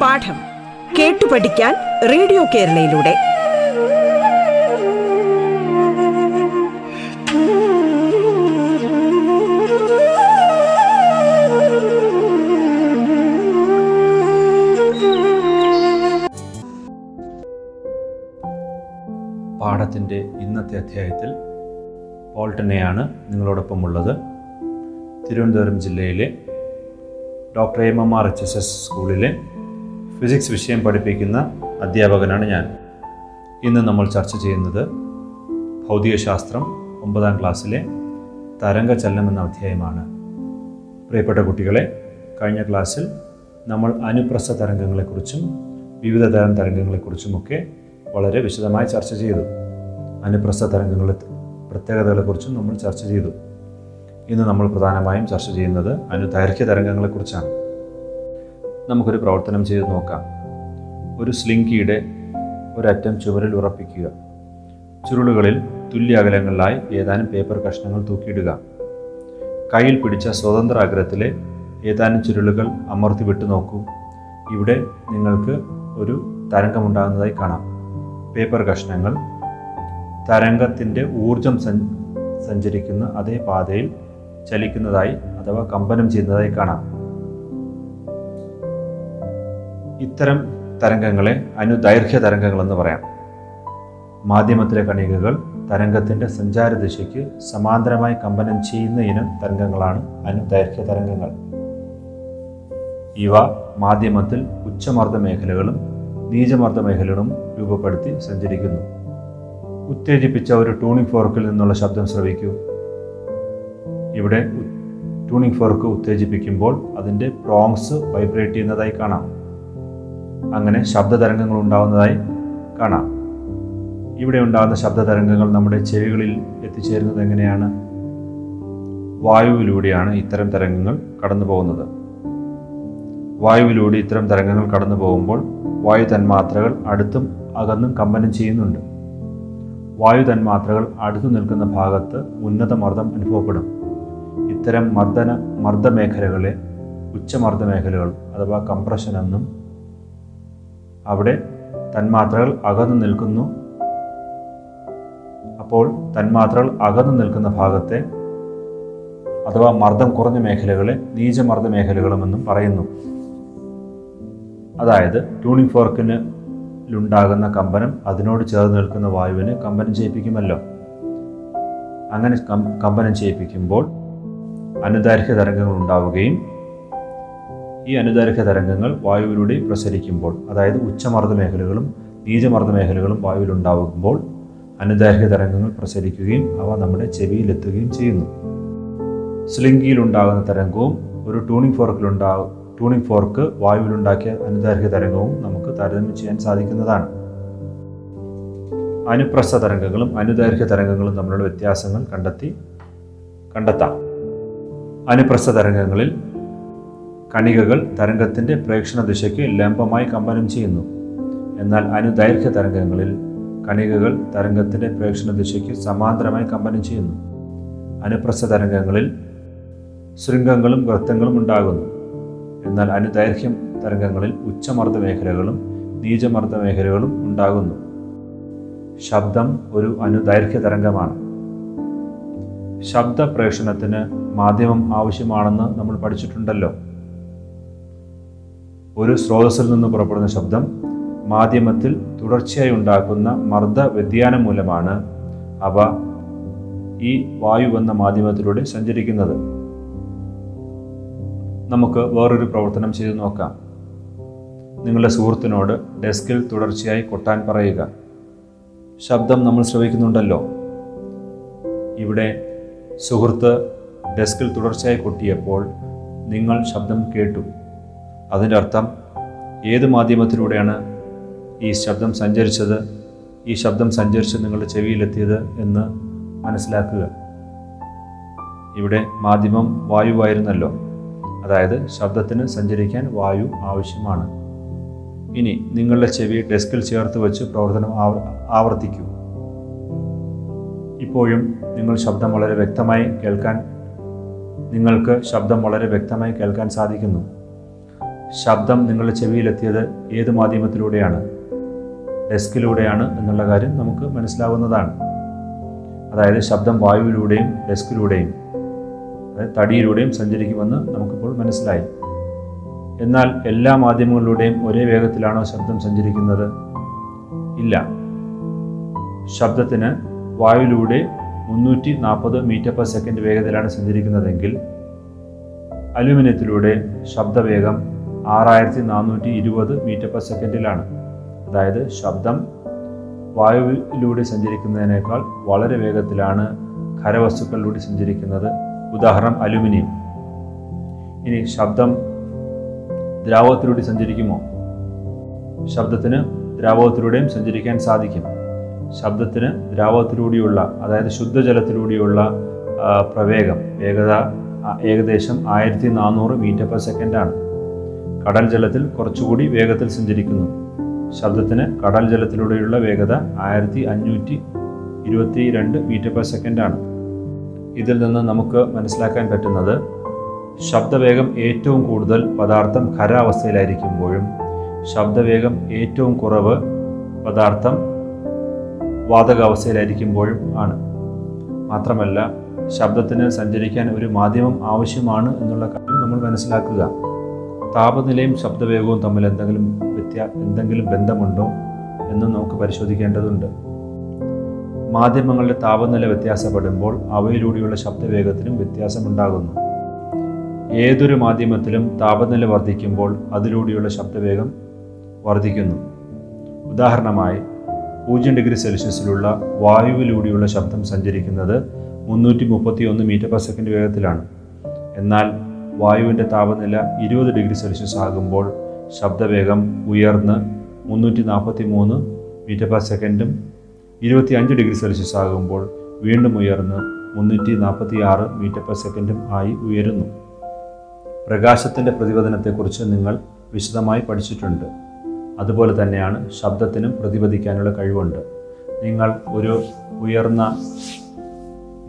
പാഠം കേട്ടു പഠിക്കാൻ റേഡിയോ കേരളയിലൂടെ. പാഠത്തിന്റെ ഇന്നത്തെ അധ്യായത്തിൽ പോൾട്ടനെയാണ് നിങ്ങളോടൊപ്പം ഉള്ളത് തിരുവനന്തപുരം ജില്ലയിലെ doctor M M R H S S സ്കൂളിലെ ഫിസിക്സ് വിഷയം പഠിപ്പിക്കുന്ന അധ്യാപകനാണ് ഞാൻ. ഇന്ന് നമ്മൾ ചർച്ച ചെയ്യുന്നത് ഭൗതികശാസ്ത്രം ഒമ്പതാം ക്ലാസ്സിലെ തരംഗചലനം എന്ന അധ്യായമാണ്. പ്രിയപ്പെട്ട കുട്ടികളെ കഴിഞ്ഞ ക്ലാസ്സിൽ നമ്മൾ അനുപ്രസ്ഥ തരംഗങ്ങളെക്കുറിച്ചും വിവിധ തരം തരംഗങ്ങളെക്കുറിച്ചുമൊക്കെ വളരെ വിശദമായി ചർച്ച ചെയ്തു. അനുപ്രസ്ഥ തരംഗങ്ങളെ പ്രത്യേകതകളെക്കുറിച്ചും നമ്മൾ ചർച്ച ചെയ്തു. ഇന്ന് നമ്മൾ പ്രധാനമായും ചർച്ച ചെയ്യുന്നത് അനുദൈർഘ്യ തരംഗങ്ങളെക്കുറിച്ചാണ്. നമുക്കൊരു പ്രവർത്തനം ചെയ്ത് നോക്കാം. ഒരു സ്ലിങ്കിയുടെ ഒരറ്റം ചുവരിൽ ഉറപ്പിക്കുക. ചുരുളുകളിൽ തുല്യ അകലങ്ങളിലായി ഏതാനും പേപ്പർ കഷ്ണങ്ങൾ തൂക്കിയിടുക. കയ്യിൽ പിടിച്ച സ്വതന്ത്ര അഗ്രത്തിലെ ഏതാനും ചുരുളുകൾ അമർത്തി വിട്ടു നോക്കൂ. ഇവിടെ നിങ്ങൾക്ക് ഒരു തരംഗമുണ്ടാകുന്നതായി കാണാം. പേപ്പർ കഷ്ണങ്ങൾ തരംഗത്തിന്റെ ഊർജം സഞ്ചരിക്കുന്ന അതേ പാതയിൽ ചലിക്കുന്നതായി അഥവാ കമ്പനം ചെയ്യുന്നതായി കാണാം. ഇത്തരം തരംഗങ്ങളെ അനുദൈർഘ്യ തരംഗങ്ങളെന്ന് പറയാം. മാധ്യമത്തിലെ കണികകൾ തരംഗത്തിന്റെ സഞ്ചാരദിശയ്ക്ക് സമാന്തരമായി കമ്പനം ചെയ്യുന്ന ഇനം തരംഗങ്ങളാണ് അനുദൈർഘ്യ തരംഗങ്ങൾ. ഇവ മാധ്യമത്തിൽ ഉച്ചമർദ്ദ മേഖലകളും നീചമർദ്ദ മേഖലകളും രൂപപ്പെടുത്തി സഞ്ചരിക്കുന്നു. ഉത്തേജിപ്പിച്ച ഒരു ട്യൂണിംഗ് ഫോർക്കിൽ നിന്നുള്ള ശബ്ദം ശ്രവിക്കൂ. ഇവിടെ ട്യൂണിംഗ് ഫോർക്ക് ഉത്തേജിപ്പിക്കുമ്പോൾ അതിന്റെ പ്രോങ്സ് വൈബ്രേറ്റ് ചെയ്യുന്നതായി കാണാം. അങ്ങനെ ശബ്ദതരംഗങ്ങൾ ഉണ്ടാകുന്നതായി കാണാം. ഇവിടെ ഉണ്ടാകുന്ന ശബ്ദതരംഗങ്ങൾ നമ്മുടെ ചെവികളിൽ എത്തിച്ചേരുന്നത് എങ്ങനെയാണ്? വായുവിലൂടെയാണ് ഇത്തരം തരംഗങ്ങൾ കടന്നു പോകുന്നത്. വായുവിലൂടെ ഇത്തരം തരംഗങ്ങൾ കടന്നു പോകുമ്പോൾ വായു തന്മാത്രകൾ അടുത്തും അകന്നും കമ്പനം ചെയ്യുന്നുണ്ട്. വായു തന്മാത്രകൾ അടുത്തു നിൽക്കുന്ന ഭാഗത്ത് ഉന്നത മർദ്ദം അനുഭവപ്പെടും. ഇത്തരം മർദ്ദന മർദ്ദമേഖലകളെ ഉച്ചമർദ്ദ മേഖലകൾ അഥവാ കംപ്രഷൻ എന്നും അവിടെ തന്മാത്രകൾ അകന്നു നിൽക്കുന്നു. അപ്പോൾ തന്മാത്രകൾ അകന്നു നിൽക്കുന്ന ഭാഗത്തെ അഥവാ മർദ്ദം കുറഞ്ഞ മേഖലകളെ നീചമർദ്ദ മേഖലകളുമെന്നും പറയുന്നു. അതായത് ട്യൂണിംഗ് ഫോർക്കിന് ലുണ്ടാകുന്ന കമ്പനം അതിനോട് ചേർന്ന് നിൽക്കുന്ന വായുവിന് കമ്പനം ചെയ്യിപ്പിക്കുമല്ലോ. അങ്ങനെ കമ്പനം ചെയ്യിപ്പിക്കുമ്പോൾ അനുദൈർഘ്യ തരംഗങ്ങൾ ഉണ്ടാവുകയും ഈ അനുദൈർഘ്യ തരംഗങ്ങൾ വായുവിലൂടെ പ്രസരിക്കുമ്പോൾ അതായത് ഉച്ചമർദ്ദ മേഖലകളും നീചമർദ്ദ മേഖലകളും വായുവിലുണ്ടാകുമ്പോൾ അനുദൈർഘ്യ തരംഗങ്ങൾ പ്രസരിക്കുകയും അവ നമ്മുടെ ചെവിയിലെത്തുകയും ചെയ്യുന്നു. സ്ലിംഗിയിലുണ്ടാകുന്ന തരംഗവും ഒരു ട്യൂണിംഗ് ഫോർക്കിലുണ്ടാകും ട്യൂണിംഗ് ഫോർക്ക് വായുവിലുണ്ടാക്കിയ അനുദൈർഘ്യ തരംഗവും നമുക്ക് താരതമ്യം ചെയ്യാൻ സാധിക്കുന്നതാണ്. അനുപ്രസ്ഥ തരംഗങ്ങളും അനുദൈർഘ്യ തരംഗങ്ങളും തമ്മിലുള്ള വ്യത്യാസങ്ങൾ കണ്ടെത്തി കണ്ടെത്താം. അനുപ്രസ്ഥ തരംഗങ്ങളിൽ കണികകൾ തരംഗത്തിന്റെ പ്രേക്ഷണ ദിശയ്ക്ക് ലംബമായി കമ്പനം ചെയ്യുന്നു. എന്നാൽ അനുദൈർഘ്യ തരംഗങ്ങളിൽ കണികകൾ തരംഗത്തിന്റെ പ്രേക്ഷണ ദിശയ്ക്ക് സമാന്തരമായി കമ്പനം ചെയ്യുന്നു. അനുപ്രസ്ഥ തരംഗങ്ങളിൽ ശൃംഗങ്ങളും വൃത്തങ്ങളും ഉണ്ടാകുന്നു. എന്നാൽ അനുദൈർഘ്യം തരംഗങ്ങളിൽ ഉച്ചമർദ്ദ മേഖലകളും നീചമർദ്ദ മേഖലകളും ഉണ്ടാകുന്നു. ശബ്ദം ഒരു അനുദൈർഘ്യ തരംഗമാണ്. ശബ്ദ പ്രേഷണത്തിന് മാധ്യമം ആവശ്യമാണെന്ന് നമ്മൾ പഠിച്ചിട്ടുണ്ടല്ലോ. ഒരു സ്രോതസ്സിൽ നിന്ന് പുറപ്പെടുന്ന ശബ്ദം മാധ്യമത്തിൽ തുടർച്ചയായി ഉണ്ടാക്കുന്ന മർദ്ദ വ്യതിയാനം മൂലമാണ് അവ ഈ വായു എന്ന മാധ്യമത്തിലൂടെ സഞ്ചരിക്കുന്നത്. നമുക്ക് വേറൊരു പ്രവർത്തനം ചെയ്തു നോക്കാം. നിങ്ങളുടെ സുഹൃത്തിനോട് ഡെസ്കിൽ തുടർച്ചയായി കൊട്ടാൻ പറയുക. ശബ്ദം നമ്മൾ ശ്രവിക്കുന്നുണ്ടല്ലോ. ഇവിടെ സുഹൃത്ത് ഡെസ്കിൽ തുടർച്ചയായി കൊട്ടിയപ്പോൾ നിങ്ങൾ ശബ്ദം കേട്ടു. അതിന്റെ അർത്ഥം ഏത് മാധ്യമത്തിലൂടെയാണ് ഈ ശബ്ദം സഞ്ചരിച്ചത്? ഈ ശബ്ദം സഞ്ചരിച്ച് നിങ്ങളുടെ ചെവിയിലെത്തിയത് എന്ന് മനസ്സിലാക്കുക. ഇവിടെ മാധ്യമം വായുവായിരുന്നല്ലോ. അതായത് ശബ്ദത്തിന് സഞ്ചരിക്കാൻ വായു ആവശ്യമാണ്. ഇനി നിങ്ങളുടെ ചെവി ഡെസ്കിൽ ചേർത്ത് വെച്ച് പ്രവർത്തനം ആവർത്തിക്കൂ. ഇപ്പോഴും നിങ്ങൾ ശബ്ദം വളരെ വ്യക്തമായി കേൾക്കാൻ നിങ്ങൾക്ക് ശബ്ദം വളരെ വ്യക്തമായി കേൾക്കാൻ സാധിക്കുന്നു. ശബ്ദം നിങ്ങളുടെ ചെവിയിലെത്തിയത് ഏത് മാധ്യമത്തിലൂടെയാണ്? ഡെസ്കിലൂടെയാണ് എന്നുള്ള കാര്യം നമുക്ക് മനസ്സിലാവുന്നതാണ്. അതായത് ശബ്ദം വായുവിലൂടെയും ഡെസ്കിലൂടെയും. തടിയിലൂടെയും സഞ്ചരിക്കുമെന്ന് നമുക്കിപ്പോൾ മനസ്സിലായി. എന്നാൽ എല്ലാ മാധ്യമങ്ങളിലൂടെയും ഒരേ വേഗത്തിലാണോ ശബ്ദം സഞ്ചരിക്കുന്നത്? ഇല്ല. ശബ്ദത്തിന് വായുവിലൂടെ മുന്നൂറ്റി നാൽപ്പത് മീറ്റർ പെർ സെക്കൻഡ് വേഗത്തിലാണ് സഞ്ചരിക്കുന്നതെങ്കിൽ അലുമിനിയത്തിലൂടെ ശബ്ദവേഗം ആറായിരത്തി നാനൂറ്റി ഇരുപത് മീറ്റർ പെർ സെക്കൻഡിലാണ്. അതായത് ശബ്ദം വായുവിലൂടെ സഞ്ചരിക്കുന്നതിനേക്കാൾ വളരെ വേഗത്തിലാണ് ഖരവസ്തുക്കളിലൂടെ സഞ്ചരിക്കുന്നത്. ഉദാഹരണം അലുമിനിയം. ഇനി ശബ്ദം ദ്രാവകത്തിലൂടെ സഞ്ചരിക്കുമോ? ശബ്ദത്തിന് ദ്രാവകത്തിലൂടെയും സഞ്ചരിക്കാൻ സാധിക്കും. ശബ്ദത്തിന് ദ്രാവകത്തിലൂടെയുള്ള അതായത് ശുദ്ധജലത്തിലൂടെയുള്ള പ്രവേഗം. വേഗത ഏകദേശം ആയിരത്തി നാനൂറ് മീറ്റർ പെർ സെക്കൻഡാണ്. കടൽ ജലത്തിൽ കുറച്ചുകൂടി വേഗത്തിൽ സഞ്ചരിക്കുന്നു. ശബ്ദത്തിന് കടൽ ജലത്തിലൂടെയുള്ള വേഗത ആയിരത്തി അഞ്ഞൂറ്റി ഇരുപത്തി രണ്ട് മീറ്റർ പെർ സെക്കൻഡാണ്. ഇതിൽ നിന്ന് നമുക്ക് മനസ്സിലാക്കാൻ പറ്റുന്നത് ശബ്ദവേഗം ഏറ്റവും കൂടുതൽ പദാർത്ഥം ഖരാവസ്ഥയിലായിരിക്കുമ്പോഴും ശബ്ദവേഗം ഏറ്റവും കുറവ് പദാർത്ഥം വാതകാവസ്ഥയിലായിരിക്കുമ്പോഴും ആണ്. മാത്രമല്ല ശബ്ദത്തിന് സഞ്ചരിക്കാൻ ഒരു മാധ്യമം ആവശ്യമാണ് എന്നുള്ള കാര്യം നമ്മൾ മനസ്സിലാക്കുക. താപനിലയും ശബ്ദവേഗവും തമ്മിൽ എന്തെങ്കിലും വ്യത്യാ എന്തെങ്കിലും ബന്ധമുണ്ടോ എന്ന് നമുക്ക് പരിശോധിക്കേണ്ടതുണ്ട്. മാധ്യമങ്ങളുടെ താപനില വ്യത്യാസപ്പെടുമ്പോൾ അവയിലൂടെയുള്ള ശബ്ദവേഗത്തിനും വ്യത്യാസമുണ്ടാകുന്നു. ഏതൊരു മാധ്യമത്തിലും താപനില വർദ്ധിക്കുമ്പോൾ അതിലൂടെയുള്ള ശബ്ദവേഗം വർദ്ധിക്കുന്നു. ഉദാഹരണമായി പൂജ്യം ഡിഗ്രി സെൽഷ്യസിലുള്ള വായുവിലൂടെയുള്ള ശബ്ദം സഞ്ചരിക്കുന്നത് മുന്നൂറ്റി മുപ്പത്തി ഒന്ന് മീറ്റർ പെർ സെക്കൻഡ് വേഗത്തിലാണ്. എന്നാൽ വായുവിന്റെ താപനില ഇരുപത് ഡിഗ്രി സെൽഷ്യസ് ആകുമ്പോൾ ശബ്ദവേഗം ഉയർന്ന് മുന്നൂറ്റി നാൽപ്പത്തി മൂന്ന് മീറ്റർ പെർ സെക്കൻഡും ഇരുപത്തി അഞ്ച് ഡിഗ്രി സെൽഷ്യസ് ആകുമ്പോൾ വീണ്ടും ഉയർന്ന് മുന്നൂറ്റി നാൽപ്പത്തി ആറ് മീറ്റർ പെർ സെക്കൻഡും ആയി ഉയരുന്നു. പ്രകാശത്തിന്റെ പ്രതിപതനത്തെക്കുറിച്ച് നിങ്ങൾ വിശദമായി പഠിച്ചിട്ടുണ്ട്. അതുപോലെ തന്നെയാണ് ശബ്ദത്തിനും പ്രതിപദിക്കാനുള്ള കഴിവുണ്ട്. നിങ്ങൾ ഒരു ഉയർന്ന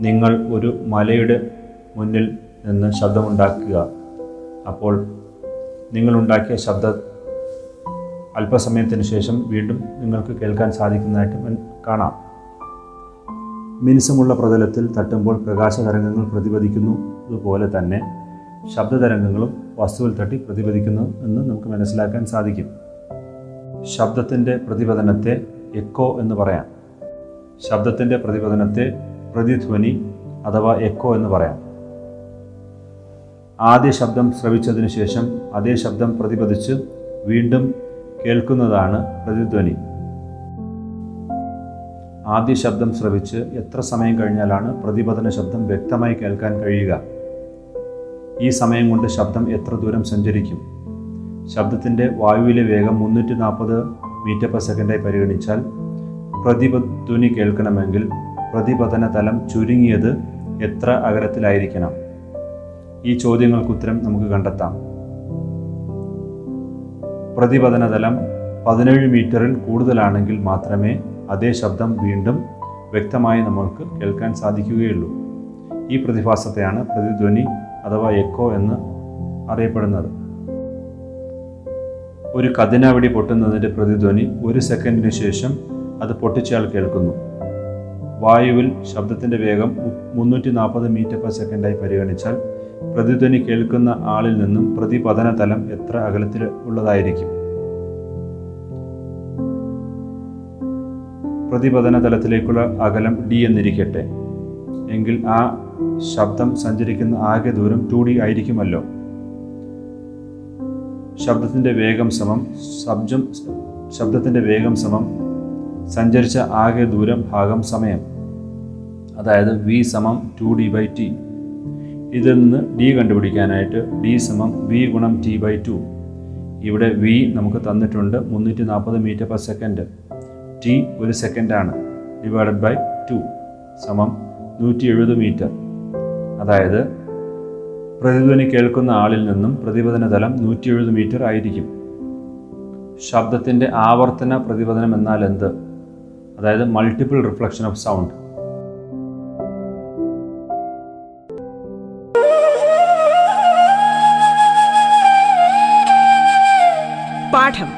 നിങ്ങൾ ഒരു മലയുടെ മുന്നിൽ നിന്ന് ശബ്ദമുണ്ടാക്കുക. അപ്പോൾ നിങ്ങളുണ്ടാക്കിയ ശബ്ദ അല്പസമയത്തിന് ശേഷം വീണ്ടും നിങ്ങൾക്ക് കേൾക്കാൻ സാധിക്കുന്നതായിട്ട് കാണാം. മിനുസമുള്ള പ്രതലത്തിൽ തട്ടുമ്പോൾ പ്രകാശതരംഗങ്ങൾ പ്രതിപദിക്കുന്നു അതുപോലെ തന്നെ ശബ്ദതരംഗങ്ങളും വസ്തുവിൽ തട്ടി പ്രതിപദിക്കുന്നു എന്ന് നമുക്ക് മനസ്സിലാക്കാൻ സാധിക്കും. ശബ്ദത്തിന്റെ പ്രതിപതനത്തെ എക്കോ എന്ന് പറയാം. ശബ്ദത്തിന്റെ പ്രതിപതനത്തെ പ്രതിധ്വനി അഥവാ എക്കോ എന്ന് പറയാം. ആദ്യ ശബ്ദം ശ്രവിച്ചതിന് ശേഷം അതേ ശബ്ദം പ്രതിപദിച്ച് വീണ്ടും കേൾക്കുന്നതാണ് പ്രതിധ്വനി. ആദ്യ ശബ്ദം ശ്രവിച്ച് എത്ര സമയം കഴിഞ്ഞാലാണ് പ്രതിപതന ശബ്ദം വ്യക്തമായി കേൾക്കാൻ കഴിയുക? ഈ സമയം കൊണ്ട് ശബ്ദം എത്ര ദൂരം സഞ്ചരിക്കും? ശബ്ദത്തിന്റെ വായുവിലെ വേഗം മുന്നൂറ്റി നാൽപ്പത് മീറ്റർ പെർ സെക്കൻഡായി പരിഗണിച്ചാൽ പ്രതിപധ്വനി കേൾക്കണമെങ്കിൽ പ്രതിപതന തലം ചുരുങ്ങിയത് എത്ര അകലത്തിലായിരിക്കണം? ഈ ചോദ്യങ്ങൾക്ക് ഉത്തരം നമുക്ക് കണ്ടെത്താം. പ്രതിപതന തലം പതിനേഴ് മീറ്ററിൽ കൂടുതലാണെങ്കിൽ മാത്രമേ അതേ ശബ്ദം വീണ്ടും വ്യക്തമായി നമ്മൾക്ക് കേൾക്കാൻ സാധിക്കുകയുള്ളൂ. ഈ പ്രതിഭാസത്തെയാണ് പ്രതിധ്വനി അഥവാ എക്കോ എന്ന് അറിയപ്പെടുന്നത്. ഒരു കതിനാവടി പൊട്ടുന്നതിന്റെ പ്രതിധ്വനി ഒരു സെക്കൻഡിന് ശേഷം അത് പൊട്ടിച്ചയാൾ കേൾക്കുന്നു. വായുവിൽ ശബ്ദത്തിന്റെ വേഗം മുന്നൂറ്റി നാൽപ്പത് മീറ്റർ പെർ സെക്കൻഡായി പരിഗണിച്ചാൽ പ്രതിധ്വനി കേൾക്കുന്ന ആളിൽ നിന്നും പ്രതിപതന തലം എത്ര അകലത്തിൽ ഉള്ളതായിരിക്കും. പ്രതിപതന തലത്തിലേക്കുള്ള അകലം ഡി എന്നിരിക്കട്ടെ. എങ്കിൽ ആ ശബ്ദം സഞ്ചരിക്കുന്ന ആകെ ദൂരം ടു ഡി ആയിരിക്കുമല്ലോ. ശബ്ദത്തിന്റെ വേഗം സമം ശബ്ദം ശബ്ദത്തിന്റെ വേഗം സമം സഞ്ചരിച്ച ആകെ ദൂരം ഭാഗം സമയം. അതായത് വി സമം ടു ഡി ബൈ ടി. ഇതിൽ നിന്ന് ഡി കണ്ടുപിടിക്കാനായിട്ട് ഡി സമം വി ഗുണം ടി ബൈ ടു. ഇവിടെ വി നമുക്ക് തന്നിട്ടുണ്ട് മുന്നൂറ്റി നാൽപ്പത് മീറ്റർ പെർ സെക്കൻഡ്. ടി ഒരു സെക്കൻഡാണ് ഡിവൈഡഡ് ബൈ ടു സമം നൂറ്റി എഴുപത് മീറ്റർ. അതായത് പ്രതിധ്വനി കേൾക്കുന്ന ആളിൽ നിന്നും പ്രതിപതന തലം നൂറ്റി എഴുപത് മീറ്റർ ആയിരിക്കും. ശബ്ദത്തിന്റെ ആവർത്തന പ്രതിപതനം എന്നാൽ എന്ത്? അതായത് മൾട്ടിപ്പിൾ റിഫ്ലക്ഷൻ ഓഫ് സൗണ്ട് പാഠം.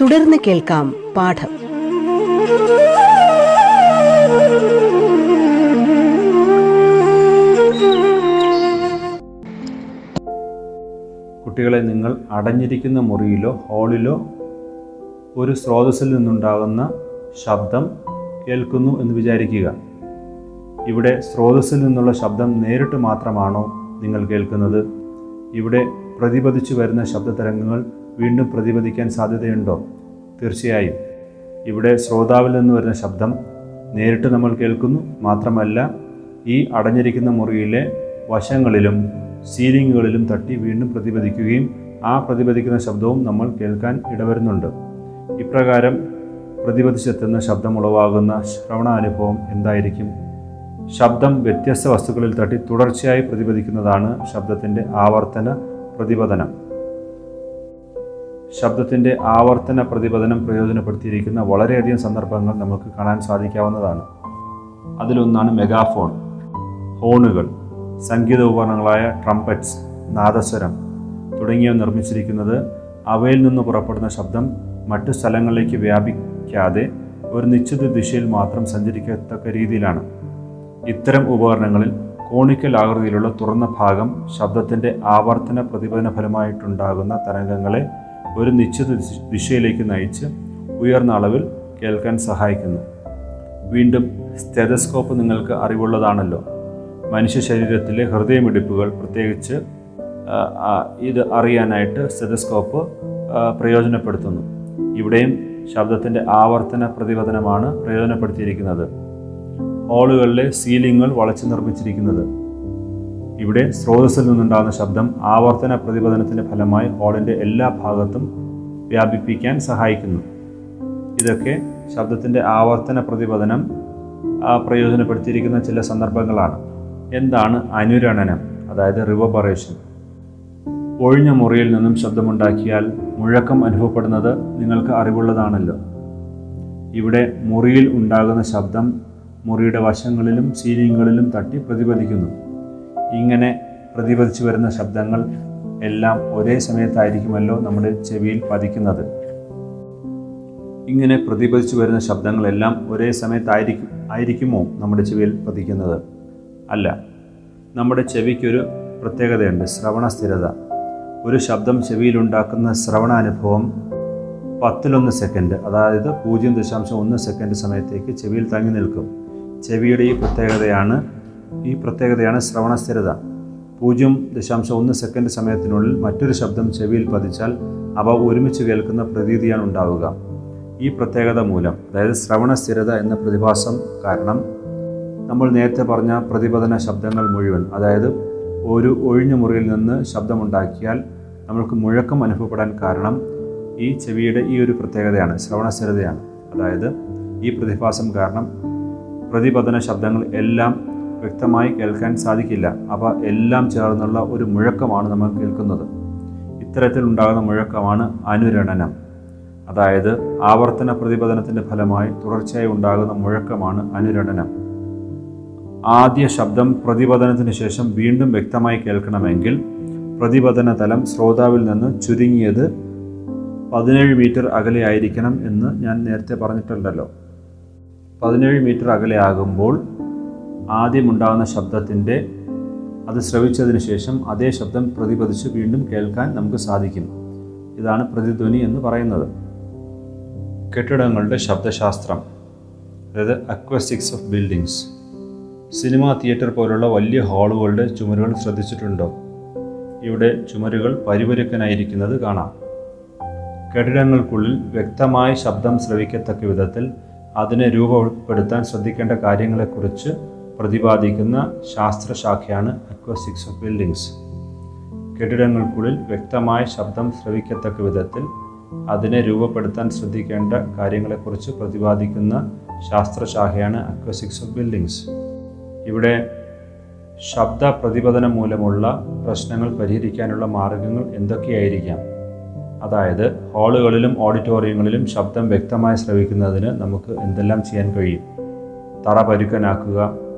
തുടർന്ന് കേൾക്കാം പാഠം. കുട്ടികളെ നിങ്ങൾ അടഞ്ഞിരിക്കുന്ന മുറിയിലോ ഹാളിലോ ഒരു സ്രോതസ്സിൽ നിന്നുണ്ടാകുന്ന ശബ്ദം കേൾക്കുന്നു എന്ന് വിചാരിക്കുക. ഇവിടെ സ്രോതസ്സിൽ നിന്നുള്ള ശബ്ദം നേരിട്ട് മാത്രമാണോ നിങ്ങൾ കേൾക്കുന്നത്? ഇവിടെ പ്രതിപതിച്ചു വരുന്ന ശബ്ദതരംഗങ്ങൾ വീണ്ടും പ്രതിപദിക്കാൻ സാധ്യതയുണ്ടോ? തീർച്ചയായും. ഇവിടെ ശ്രോതാവിൽ നിന്ന് വരുന്ന ശബ്ദം നേരിട്ട് നമ്മൾ കേൾക്കുന്നു. മാത്രമല്ല ഈ അടഞ്ഞിരിക്കുന്ന മുറിയിലെ വശങ്ങളിലും സീലിങ്ങുകളിലും തട്ടി വീണ്ടും പ്രതിപദിക്കുകയും ആ പ്രതിപദിക്കുന്ന ശബ്ദവും നമ്മൾ കേൾക്കാൻ ഇടവരുന്നുണ്ട്. ഇപ്രകാരം പ്രതിപദിച്ചെത്തുന്ന ശബ്ദമുളവാകുന്ന ശ്രവണാനുഭവം എന്തായിരിക്കും? ശബ്ദം വ്യത്യസ്ത വസ്തുക്കളിൽ തട്ടി തുടർച്ചയായി പ്രതിപദിക്കുന്നതാണ് ശബ്ദത്തിന്റെ ആവർത്തന പ്രതിപതനം ശബ്ദത്തിന്റെ ആവർത്തന പ്രതിപതനം പ്രയോജനപ്പെടുത്തിയിരിക്കുന്ന വളരെയധികം സന്ദർഭങ്ങൾ നമുക്ക് കാണാൻ സാധിക്കാവുന്നതാണ്. അതിലൊന്നാണ് മെഗാഫോൺ ഹോണുകൾ സംഗീത ഉപകരണങ്ങളായ ട്രംപറ്റ്സ് നാദസ്വരം തുടങ്ങിയവ നിർമ്മിച്ചിരിക്കുന്നത് അവയിൽ നിന്ന് പുറപ്പെടുന്ന ശബ്ദം മറ്റു സ്ഥലങ്ങളിലേക്ക് വ്യാപിക്കാതെ ഒരു നിശ്ചിത ദിശയിൽ മാത്രം സഞ്ചരിക്കത്തക്ക രീതിയിലാണ്. ഇത്തരം ഉപകരണങ്ങളിൽ കോണിക്കൽ ആകൃതിയിലുള്ള തുറന്ന ഭാഗം ശബ്ദത്തിന്റെ ആവർത്തന പ്രതിപതന ഫലമായിട്ടുണ്ടാകുന്ന തരംഗങ്ങളെ ഒരു നിശ്ചിത ദിശ- ദിശയിലേക്ക് നയിച്ച് ഉയർന്ന അളവിൽ കേൾക്കാൻ സഹായിക്കുന്നു. വീണ്ടും സ്റ്റെതസ്കോപ്പ് നിങ്ങൾക്ക് അറിവുള്ളതാണല്ലോ. മനുഷ്യ ശരീരത്തിലെ ഹൃദയമിടിപ്പുകൾ പ്രത്യേകിച്ച് ഇത് അറിയാനായിട്ട് സ്റ്റെതസ്കോപ്പ് പ്രയോജനപ്പെടുത്തുന്നു. ഇവിടെയും ശബ്ദത്തിന്റെ ആവർത്തന പ്രതിപതനമാണ് പ്രയോജനപ്പെടുത്തിയിരിക്കുന്നത്. ഹാളുകളിലെ സീലിങ്ങുകൾ വളച്ചു നിർമ്മിച്ചിരിക്കുന്നത്. ഇവിടെ സ്രോതസ്സിൽ നിന്നുണ്ടാകുന്ന ശബ്ദം ആവർത്തന പ്രതിപതനത്തിന്റെ ഫലമായി ഹോളിന്റെ എല്ലാ ഭാഗത്തും വ്യാപിപ്പിക്കാൻ സഹായിക്കുന്നു. ഇതൊക്കെ ശബ്ദത്തിന്റെ ആവർത്തന പ്രതിപതനം പ്രയോജനപ്പെടുത്തിയിരിക്കുന്ന ചില സന്ദർഭങ്ങളാണ്. എന്താണ് അനുരണനം? അതായത് റിവബറേഷൻ. ഒഴിഞ്ഞ മുറിയിൽ നിന്നും ശബ്ദമുണ്ടാക്കിയാൽ മുഴക്കം അനുഭവപ്പെടുന്നത് നിങ്ങൾക്ക് അറിവുള്ളതാണല്ലോ. ഇവിടെ മുറിയിൽ ഉണ്ടാകുന്ന ശബ്ദം മുറിയുടെ വശങ്ങളിലും സീലിങ്ങുകളിലും തട്ടി പ്രതിപദിക്കുന്നു ഇങ്ങനെ പ്രതിപദിച്ചു വരുന്ന ശബ്ദങ്ങൾ എല്ലാം ഒരേ സമയത്തായിരിക്കുമല്ലോ നമ്മുടെ ചെവിയിൽ പതിക്കുന്നത്. ഇങ്ങനെ പ്രതിപദിച്ചു വരുന്ന ശബ്ദങ്ങളെല്ലാം ഒരേ സമയത്തായിരിക്കും ആയിരിക്കുമോ നമ്മുടെ ചെവിയിൽ പതിക്കുന്നത്? അല്ല. നമ്മുടെ ചെവിക്കൊരു പ്രത്യേകതയുണ്ട് ശ്രവണ സ്ഥിരത ഒരു ശബ്ദം ചെവിയിലുണ്ടാക്കുന്ന ശ്രവണാനുഭവം പത്തിലൊന്ന് സെക്കൻഡ് അതായത് പൂജ്യം ദശാംശം ഒന്ന് സെക്കൻഡ് സമയത്തേക്ക് ചെവിയിൽ തങ്ങി നിൽക്കും. ചെവിയുടെ ഈ പ്രത്യേകതയാണ് ഈ പ്രത്യേകതയാണ് ശ്രവണ സ്ഥിരത പൂജ്യം ദശാംശം ഒന്ന് സെക്കൻഡ് സമയത്തിനുള്ളിൽ മറ്റൊരു ശബ്ദം ചെവിയിൽ പതിച്ചാൽ അവ ഒരുമിച്ച് കേൾക്കുന്ന പ്രതീതിയാണ് ഉണ്ടാവുക. ഈ പ്രത്യേകത മൂലം അതായത് ശ്രവണ സ്ഥിരത എന്ന പ്രതിഭാസം കാരണം നമ്മൾ നേരത്തെ പറഞ്ഞ പ്രതിപതന ശബ്ദങ്ങൾ മുഴുവൻ അതായത് ഒരു ഒഴിഞ്ഞ മുറിയിൽ നിന്ന് ശബ്ദമുണ്ടാക്കിയാൽ നമ്മൾക്ക് മുഴക്കം അനുഭവപ്പെടാൻ കാരണം ഈ ചെവിയുടെ ഈ ഒരു പ്രത്യേകതയാണ് ശ്രവണസ്ഥിരതയാണ്. അതായത് ഈ പ്രതിഭാസം കാരണം പ്രതിപതന ശബ്ദങ്ങൾ എല്ലാം വ്യക്തമായി കേൾക്കാൻ സാധിക്കില്ല. അവ എല്ലാം ചേർന്നുള്ള ഒരു മുഴക്കമാണ് നമ്മൾ കേൾക്കുന്നത്. ഇത്തരത്തിൽ ഉണ്ടാകുന്ന മുഴക്കമാണ് അനുരണനം. അതായത് ആവർത്തന പ്രതിപതനത്തിന്റെ ഫലമായി തുടർച്ചയായി ഉണ്ടാകുന്ന മുഴക്കമാണ് അനുരണനം. ആദ്യ ശബ്ദം പ്രതിപതനത്തിന് ശേഷം വീണ്ടും വ്യക്തമായി കേൾക്കണമെങ്കിൽ പ്രതിപതന തലം ശ്രോതാവിൽ നിന്ന് ചുരുങ്ങിയത് പതിനേഴ് മീറ്റർ അകലെ ആയിരിക്കണം എന്ന് ഞാൻ നേരത്തെ പറഞ്ഞിട്ടുണ്ടല്ലോ. പതിനേഴ് മീറ്റർ അകലെ ആകുമ്പോൾ ആദ്യമുണ്ടാകുന്ന ശബ്ദത്തിന്റെ അത് ശ്രവിച്ചതിന് ശേഷം അതേ ശബ്ദം പ്രതിപദിച്ച് വീണ്ടും കേൾക്കാൻ നമുക്ക് സാധിക്കും. ഇതാണ് പ്രതിധ്വനി എന്ന് പറയുന്നത്. കെട്ടിടങ്ങളുടെ ശബ്ദശാസ്ത്രം അതായത് acoustics of buildings cinema theatre പോലുള്ള വലിയ ഹാളുകളുടെ ചുമരുകൾ ശ്രദ്ധിച്ചിട്ടുണ്ടോ? ഇവിടെ ചുമരുകൾ പരിപരുക്കനായിരിക്കുന്നത് കാണാം. കെട്ടിടങ്ങൾക്കുള്ളിൽ വ്യക്തമായ ശബ്ദം ശ്രവിക്കത്തക്ക വിധത്തിൽ അതിനെ രൂപപ്പെടുത്താൻ ശ്രദ്ധിക്കേണ്ട കാര്യങ്ങളെക്കുറിച്ച് പ്രതിപാദിക്കുന്ന ശാസ്ത്രശാഖയാണ് അക്വസ്റ്റിക്സ് ഓഫ് ബിൽഡിങ്സ്. കെട്ടിടങ്ങൾക്കുള്ളിൽ വ്യക്തമായ ശബ്ദം ശ്രവിക്കത്തക്ക വിധത്തിൽ അതിനെ രൂപപ്പെടുത്താൻ ശ്രദ്ധിക്കേണ്ട കാര്യങ്ങളെക്കുറിച്ച് പ്രതിപാദിക്കുന്ന ശാസ്ത്രശാഖയാണ് അക്വസ്റ്റിക്സ് ഓഫ് ബിൽഡിങ്സ്. ഇവിടെ ശബ്ദ പ്രതിപതനം മൂലമുള്ള പ്രശ്നങ്ങൾ പരിഹരിക്കാനുള്ള മാർഗങ്ങൾ എന്തൊക്കെയായിരിക്കാം? അതായത് ഹാളുകളിലും ഓഡിറ്റോറിയങ്ങളിലും ശബ്ദം വ്യക്തമായി ശ്രവിക്കുന്നതിന് നമുക്ക് എന്തെല്ലാം ചെയ്യാൻ കഴിയും? തറ പരുക്കനാക്കുക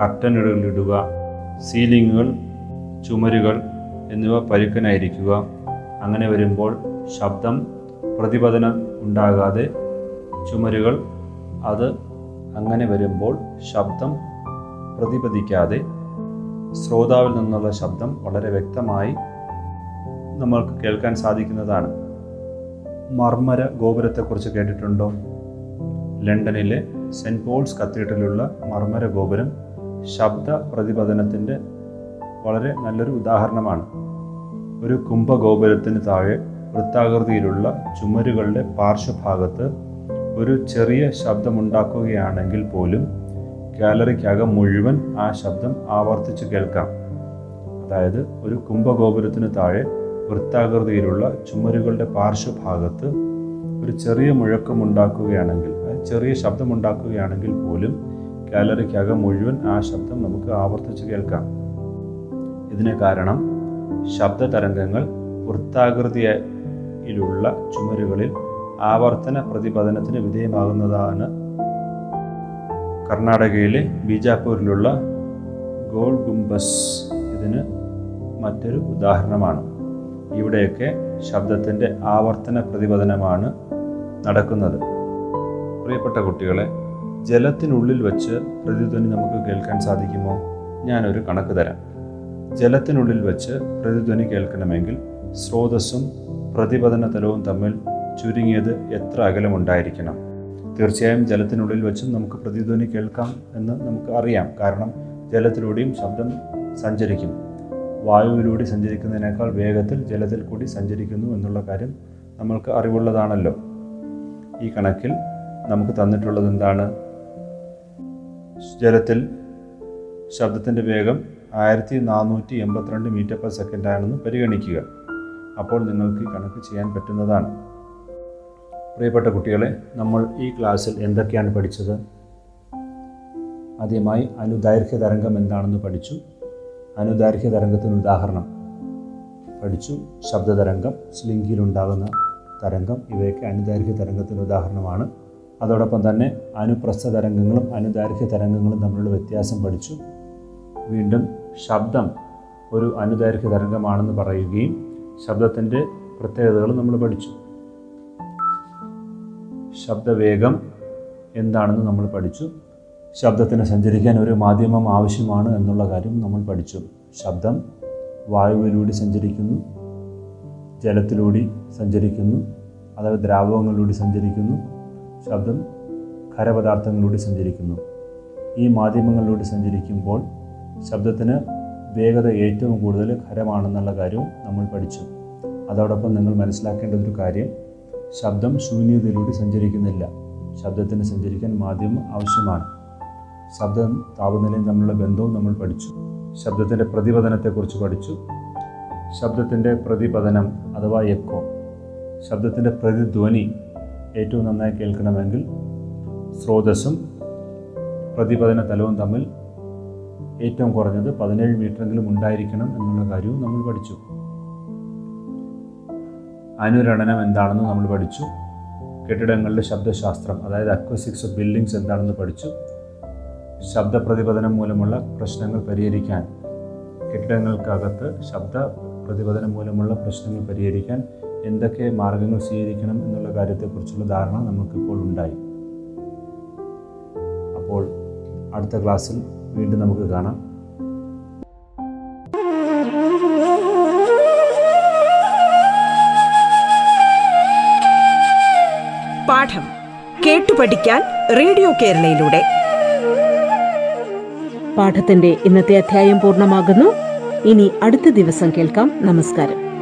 കർട്ടനുകൾ ഇടുക സീലിങ്ങുകൾ ചുമരുകൾ എന്നിവ പരുക്കനായിരിക്കുക. അങ്ങനെ വരുമ്പോൾ ശബ്ദം പ്രതിപതനം ഉണ്ടാകാതെ ചുമരുകൾ അത് അങ്ങനെ വരുമ്പോൾ ശബ്ദം പ്രതിപദിക്കാതെ ശ്രോതാവിൽ നിന്നുള്ള ശബ്ദം വളരെ വ്യക്തമായി നമ്മൾക്ക് കേൾക്കാൻ സാധിക്കുന്നതാണ്. മർമ്മര ഗോപുരത്തെക്കുറിച്ച് കേട്ടിട്ടുണ്ടോ? ലണ്ടനിലെ സെന്റ് പോൾസ് കത്തീഡ്രലിലുള്ള മർമ്മര ഗോപുരം ശബ്ദ പ്രതിപതനത്തിന്റെ വളരെ നല്ലൊരു ഉദാഹരണമാണ്. ഒരു കുംഭഗോപുരത്തിന് താഴെ വൃത്താകൃതിയിലുള്ള ചുമരുകളുടെ പാർശ്വഭാഗത്ത് ഒരു ചെറിയ ശബ്ദമുണ്ടാക്കുകയാണെങ്കിൽ പോലും ഗാലറിക്കകം മുഴുവൻ ആ ശബ്ദം ആവർത്തിച്ച് കേൾക്കാം. അതായത് ഒരു കുംഭഗോപുരത്തിന് താഴെ വൃത്താകൃതിയിലുള്ള ചുമരുകളുടെ പാർശ്വഭാഗത്ത് ഒരു ചെറിയ മുഴക്കമുണ്ടാക്കുകയാണെങ്കിൽ ചെറിയ ശബ്ദമുണ്ടാക്കുകയാണെങ്കിൽ പോലും ഗാലറിക്കകം മുഴുവൻ ആ ശബ്ദം നമുക്ക് ആവർത്തിച്ച് കേൾക്കാം. ഇതിന് കാരണം ശബ്ദ തരംഗങ്ങൾ വൃത്താകൃതിയിലുള്ള ചുമരുകളിൽ ആവർത്തന പ്രതിപതനത്തിന് വിധേയമാകുന്നതാണ്. കർണാടകയിലെ ബീജാപ്പൂരിലുള്ള ഗോൾ ഗുംബസ് ഇതിന് മറ്റൊരു ഉദാഹരണമാണ്. ഇവിടെയൊക്കെ ശബ്ദത്തിന്റെ ആവർത്തന പ്രതിപതനമാണ് നടക്കുന്നത്. പ്രിയപ്പെട്ട കുട്ടികളെ ജലത്തിനുള്ളിൽ വച്ച് പ്രതിധ്വനി നമുക്ക് കേൾക്കാൻ സാധിക്കുമോ? ഞാനൊരു കണക്ക് തരാം. ജലത്തിനുള്ളിൽ വച്ച് പ്രതിധ്വനി കേൾക്കണമെങ്കിൽ സ്രോതസ്സും പ്രതിപതന തലവും തമ്മിൽ ചുരുങ്ങിയത് എത്ര അകലമുണ്ടായിരിക്കണം? തീർച്ചയായും ജലത്തിനുള്ളിൽ വെച്ചും നമുക്ക് പ്രതിധ്വനി കേൾക്കാം എന്ന് നമുക്ക് അറിയാം. കാരണം ജലത്തിലൂടെയും ശബ്ദം സഞ്ചരിക്കും. വായുവിലൂടെ സഞ്ചരിക്കുന്നതിനേക്കാൾ വേഗത്തിൽ ജലത്തിൽ കൂടി സഞ്ചരിക്കുന്നു എന്നുള്ള കാര്യം നമ്മൾക്ക് അറിവുള്ളതാണല്ലോ. ഈ കണക്കിൽ നമുക്ക് തന്നിട്ടുള്ളത് എന്താണ് ജലത്തിൽ ശബ്ദത്തിന്റെ വേഗം ആയിരത്തി നാനൂറ്റി എൺപത്തിരണ്ട് മീറ്റർ പെർ സെക്കൻഡ് ആണെന്ന് പരിഗണിക്കുക. അപ്പോൾ നിങ്ങൾക്ക് കണക്ക് ചെയ്യാൻ പറ്റുന്നതാണ്. പ്രിയപ്പെട്ട കുട്ടികളെ നമ്മൾ ഈ ക്ലാസ്സിൽ എന്തൊക്കെയാണ് പഠിച്ചത്? ആദ്യമായി അനുദൈർഘ്യ തരംഗം എന്താണെന്ന് പഠിച്ചു. അനുദൈർഘ്യ തരംഗത്തിന് ഉദാഹരണം. പഠിച്ചു ശബ്ദതരംഗം സ്ലിംഗിലുണ്ടാകുന്ന തരംഗം ഇവയൊക്കെ അനുദൈർഘ്യ തരംഗത്തിന് ഉദാഹരണമാണ്. അതോടൊപ്പം തന്നെ അനുപ്രസ്ഥ തരംഗങ്ങളും അനുദൈർഘ്യ തരംഗങ്ങളും തമ്മിലുള്ള വ്യത്യാസം പഠിച്ചു. വീണ്ടും ശബ്ദം ഒരു അനുദൈർഘ്യ തരംഗമാണെന്ന് പറയുകയും ശബ്ദത്തിന്റെ പ്രത്യേകതകൾ നമ്മൾ പഠിച്ചു. ശബ്ദവേഗം എന്താണെന്ന് നമ്മൾ പഠിച്ചു. ശബ്ദത്തിന് സഞ്ചരിക്കാൻ ഒരു മാധ്യമം ആവശ്യമാണ് എന്നുള്ള കാര്യം നമ്മൾ പഠിച്ചു. ശബ്ദം വായുവിലൂടെ സഞ്ചരിക്കുന്നു ജലത്തിലൂടെ സഞ്ചരിക്കുന്നു അതായത് ദ്രാവകങ്ങളിലൂടെ സഞ്ചരിക്കുന്നു ശബ്ദം ഖരപദാർത്ഥങ്ങളിലൂടെ സഞ്ചരിക്കുന്നു. ഈ മാധ്യമങ്ങളിലൂടെ സഞ്ചരിക്കുമ്പോൾ ശബ്ദത്തിന് വേഗത ഏറ്റവും കൂടുതൽ ഖരമാണെന്നുള്ള കാര്യവും നമ്മൾ പഠിച്ചു. അതോടൊപ്പം നിങ്ങൾ മനസ്സിലാക്കേണ്ട ഒരു കാര്യം ശബ്ദം ശൂന്യതയിലൂടെ സഞ്ചരിക്കുന്നില്ല. ശബ്ദത്തിന് സഞ്ചരിക്കാൻ മാധ്യമം ആവശ്യമാണ്. ശബ്ദം താപനിലയും തമ്മിലുള്ള ബന്ധവും നമ്മൾ പഠിച്ചു. ശബ്ദത്തിന്റെ പ്രതിപതനത്തെക്കുറിച്ച് പഠിച്ചു. ശബ്ദത്തിന്റെ പ്രതിപതനം അഥവാ എക്കോ ശബ്ദത്തിന്റെ പ്രതിധ്വനി ഏറ്റവും നന്നായി കേൾക്കണമെങ്കിൽ സ്രോതസ്സും പ്രതിപതന തലവും തമ്മിൽ ഏറ്റവും കുറഞ്ഞത് പതിനേഴ് മീറ്ററെങ്കിലും ഉണ്ടായിരിക്കണം എന്നുള്ള കാര്യവും നമ്മൾ പഠിച്ചു. അനുരണനം എന്താണെന്ന് നമ്മൾ പഠിച്ചു. കെട്ടിടങ്ങളുടെ ശബ്ദശാസ്ത്രം അതായത് അക്വസിക്സ് ഓഫ് ബിൽഡിങ്സ് എന്താണെന്ന് പഠിച്ചു. ശബ്ദ പ്രതിപതനം മൂലമുള്ള പ്രശ്നങ്ങൾ പരിഹരിക്കാൻ കെട്ടിടങ്ങൾക്കകത്ത് ശബ്ദ പ്രതിപതനം മൂലമുള്ള പ്രശ്നങ്ങൾ പരിഹരിക്കാൻ എന്തൊക്കെ മാർഗങ്ങൾ സ്വീകരിക്കണം എന്നുള്ള കാര്യത്തെക്കുറിച്ചുള്ള ധാരണ നമുക്കിപ്പോൾ ഉണ്ടായി. അപ്പോൾ അടുത്ത ക്ലാസ്സിൽ വീണ്ടും നമുക്ക് കാണാം. പാഠം കേട്ടു പഠിക്കാൻ റേഡിയോ കേരളയിലൂടെ. പാഠത്തിന്റെ ഇന്നത്തെ അധ്യായം പൂർണമാകുന്നു. ഇനി അടുത്ത ദിവസം കേൾക്കാം. നമസ്കാരം.